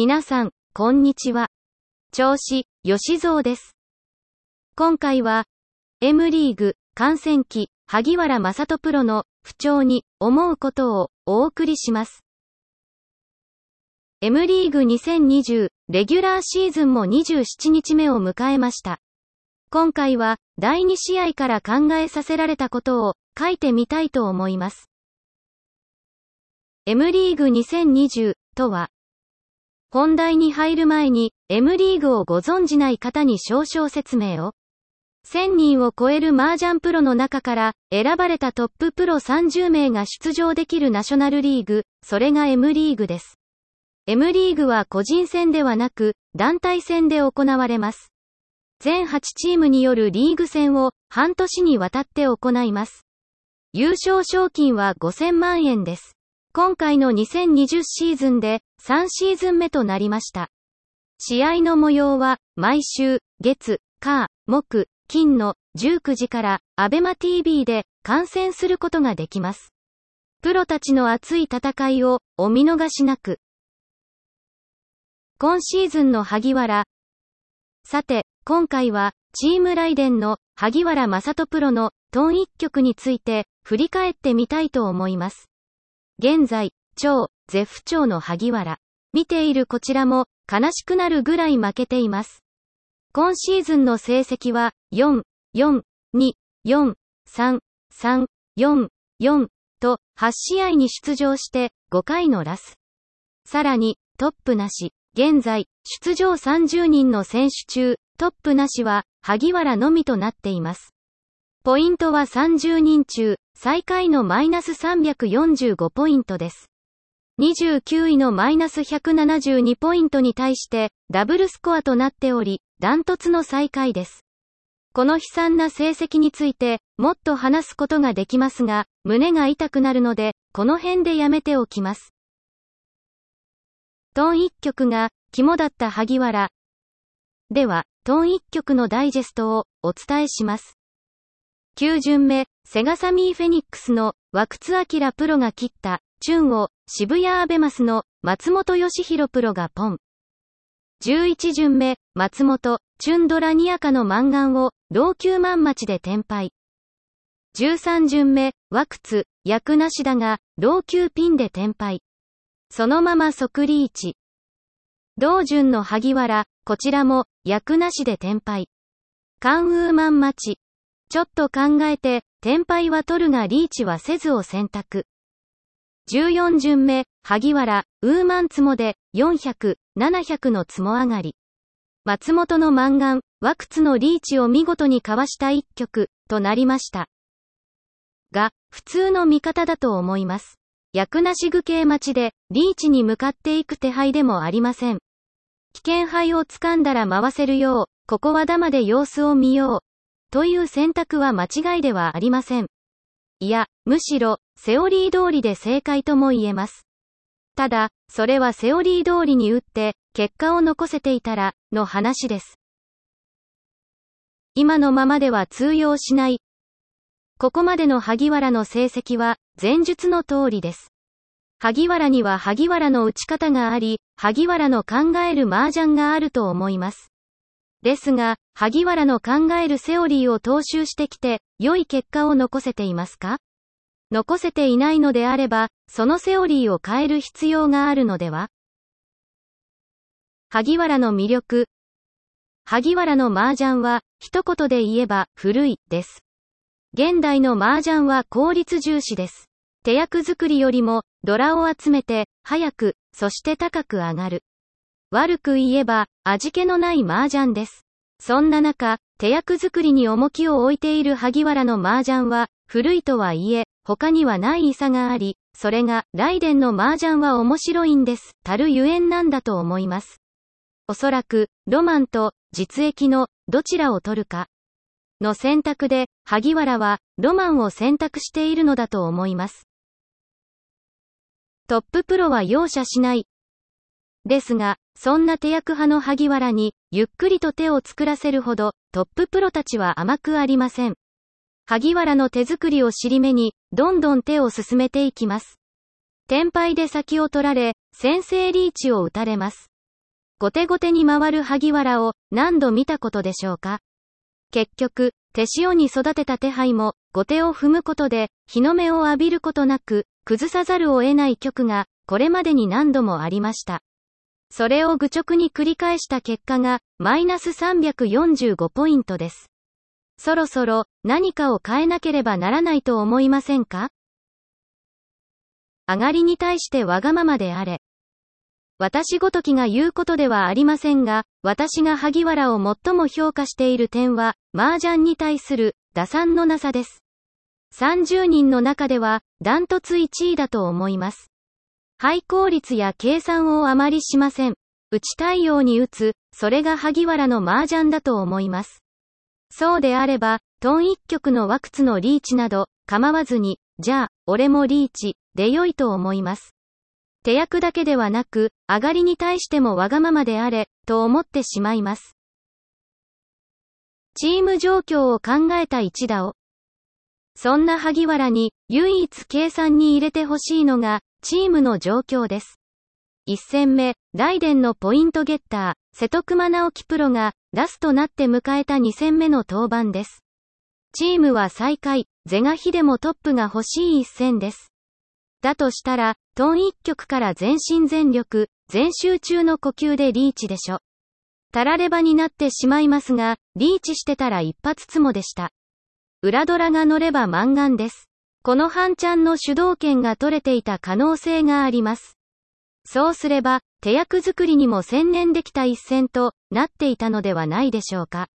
皆さん、こんにちは。調子、吉蔵です。今回は、M リーグ、観戦記、萩原正人プロの不調に思うことをお送りします。M リーグ2020レギュラーシーズンも27日目を迎えました。今回は第2試合から考えさせられたことを書いてみたいと思います。M リーグ2020とは、本題に入る前に M リーグをご存じない方に少々説明を。1000人を超える麻雀プロの中から選ばれたトッププロ30名が出場できるナショナルリーグ、それが M リーグです。M リーグは個人戦ではなく団体戦で行われます。全8チームによるリーグ戦を半年にわたって行います。優勝賞金は5000万円です。今回の2020シーズンで3シーズン目となりました。試合の模様は毎週月、火、木、金の19時からアベマ TV で観戦することができます。プロたちの熱い戦いをお見逃しなく。今シーズンの萩原。さて、今回は、チームライデンの萩原正人プロのトーン一曲について振り返ってみたいと思います。現在、超、絶不調の萩原。見ているこちらも悲しくなるぐらい負けています。今シーズンの成績は、4、4、2、4、3、3、4、4と8試合に出場して5回のラス。さらに、トップなし。現在、出場30人の選手中、トップなしは、萩原のみとなっています。ポイントは30人中、最下位のマイナス345ポイントです。29位のマイナス172ポイントに対して、ダブルスコアとなっており、ダントツの最下位です。この悲惨な成績について、もっと話すことができますが、胸が痛くなるので、この辺でやめておきます。トン一曲が、肝だった萩原。では、トン一曲のダイジェストをお伝えします。9巡目、セガサミーフェニックスの、ワクツアキラプロが切った、チュンを、渋谷アベマスの、松本義弘プロがポン。11巡目、松本、チュンドラニアカのマンガンを、老朽万町で転廃。13巡目、ワクツ、役なしだが、老朽ピンで転廃。そのまま即リーチ。同順の萩原、こちらも、役なしで転廃。関ウーマン待ち。ょっと考えて、転廃は取るがリーチはせずを選択。14巡目、萩原、ウーマンツモで、400、700のツモ上がり。松本のマンガン、ワクツのリーチを見事にかわした一曲、となりました。が、普通の見方だと思います。役なし具形待ちで、リーチに向かっていく手配でもありません。危険牌を掴んだら回せるよう、ここはダマで様子を見よう。という選択は間違いではありません。いや、むしろ、セオリー通りで正解とも言えます。ただ、それはセオリー通りに打って、結果を残せていたら、の話です。今のままでは通用しない。ここまでの萩原の成績は、前述の通りです。萩原には萩原の打ち方があり、萩原の考える麻雀があると思います。ですが、萩原の考えるセオリーを踏襲してきて、良い結果を残せていますか？残せていないのであれば、そのセオリーを変える必要があるのでは？萩原の魅力。萩原の麻雀は、一言で言えば、古い、です。現代の麻雀は効率重視です。手役作りよりも、ドラを集めて、早く、そして高く上がる。悪く言えば、味気のない麻雀です。そんな中、手役作りに重きを置いている萩原の麻雀は、古いとはいえ、他にはない差があり、それが、ライデンの麻雀は面白いんです、たるゆえんなんだと思います。おそらく、ロマンと、実益の、どちらを取るか。の選択で、萩原は、ロマンを選択しているのだと思います。トッププロは容赦しない。ですが、そんな手役派の萩原に、ゆっくりと手を作らせるほど、トッププロたちは甘くありません。萩原の手作りを尻目に、どんどん手を進めていきます。天敗で先を取られ、先制リーチを打たれます。後手後手に回る萩原を何度見たことでしょうか結局、手塩に育てた手配も、後手を踏むことで、日の目を浴びることなく、崩さざるを得ない局が、これまでに何度もありました。それを愚直に繰り返した結果が、マイナス345ポイントです。そろそろ、何かを変えなければならないと思いませんか？上がりに対してわがままであれ。私ごときが言うことではありませんが、私が萩原を最も評価している点は、麻雀に対する打算のなさです。30人の中では、ダントツ1位だと思います。廃効率や計算をあまりしません。打ちたいように打つ、それが萩原の麻雀だと思います。そうであれば、トン一曲のワクツのリーチなど、構わずに、じゃあ、俺もリーチ、で良いと思います。手役だけではなく、上がりに対してもわがままであれ、と思ってしまいます。チーム状況を考えた一打を。そんな萩原に、唯一計算に入れてほしいのが、チームの状況です。一戦目、ライデンのポイントゲッター、瀬戸熊直樹プロが、ラストなって迎えた二戦目の登板です。チームは最下位、ゼガヒでもトップが欲しい一戦です。だとしたら、トン一曲から全身全力、全集中の呼吸でリーチでしょ。たらればになってしまいますが、リーチしてたら一発つもでした。裏ドラが乗れば満願です。この半ちゃんの主導権が取れていた可能性があります。そうすれば、手役作りにも専念できた一戦となっていたのではないでしょうか。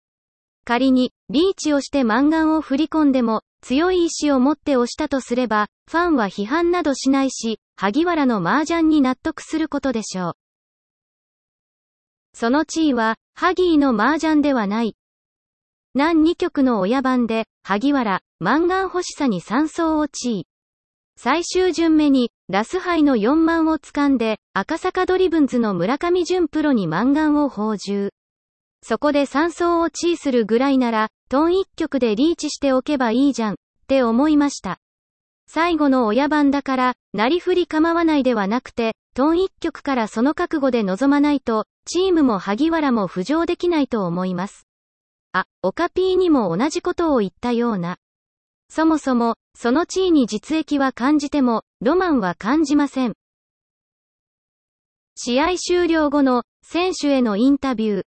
仮に、リーチをして満願を振り込んでも、強い意志を持って押したとすれば、ファンは批判などしないし、萩原の麻雀に納得することでしょう。そのチーは、ハギーの麻雀ではない。南2局の親番で、萩原、満貫欲しさに三索をチー。最終巡目に、ラス牌の4万を掴んで、赤坂ドリブンズの村上淳プロに満貫を放銃。そこで三索をチーするぐらいなら、東一局でリーチしておけばいいじゃん、って思いました。最後の親番だから、なりふり構わないではなくて、東一局からその覚悟で臨まないと、チームも萩原も浮上できないと思います。あ、オカピーにも同じことを言ったような。そもそも、その地位に実益は感じても、ロマンは感じません。試合終了後の選手へのインタビュー。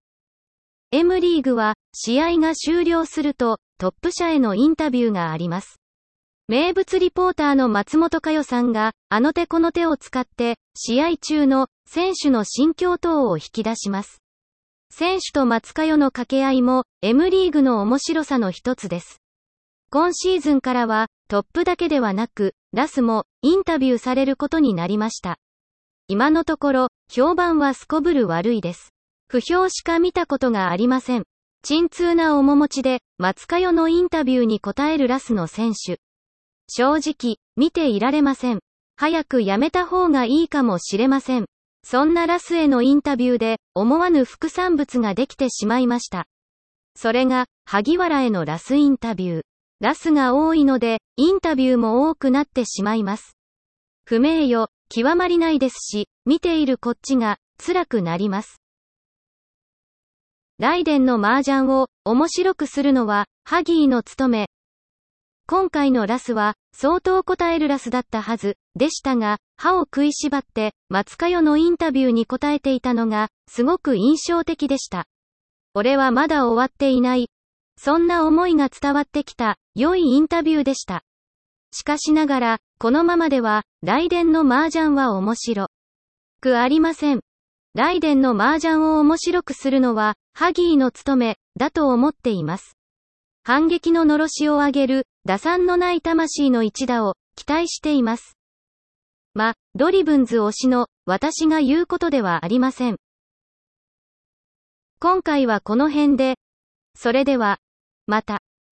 M リーグは、試合が終了すると、トップ社へのインタビューがあります。名物リポーターの松本佳代さんが、あの手この手を使って、試合中の選手の心境等を引き出します。選手と松佳代の掛け合いも、M リーグの面白さの一つです。今シーズンからは、トップだけではなく、ラスも、インタビューされることになりました。今のところ、評判はすこぶる悪いです。不評しか見たことがありません。沈痛な面持ちで、松かよのインタビューに答えるラスの選手。正直、見ていられません。早くやめた方がいいかもしれません。そんなラスへのインタビューで、思わぬ副産物ができてしまいました。それが、萩原へのラスインタビュー。ラスが多いので、インタビューも多くなってしまいます。不名誉、極まりないですし、見ているこっちが、辛くなります。ライデンの麻雀を面白くするのは、ハギーの務め。今回のラスは、相当答えるラスだったはず、でしたが、歯を食いしばって、松かよのインタビューに答えていたのが、すごく印象的でした。俺はまだ終わっていない。そんな思いが伝わってきた、良いインタビューでした。しかしながら、このままでは、ライデンの麻雀は面白くありません。ライデンの麻雀を面白くするのは、ハギーの務め、だと思っています。反撃ののろしを上げる、打算のない魂の一打を、期待しています。ま、ドリブンズ推しの、私が言うことではありません。今回はこの辺で、それでは、また。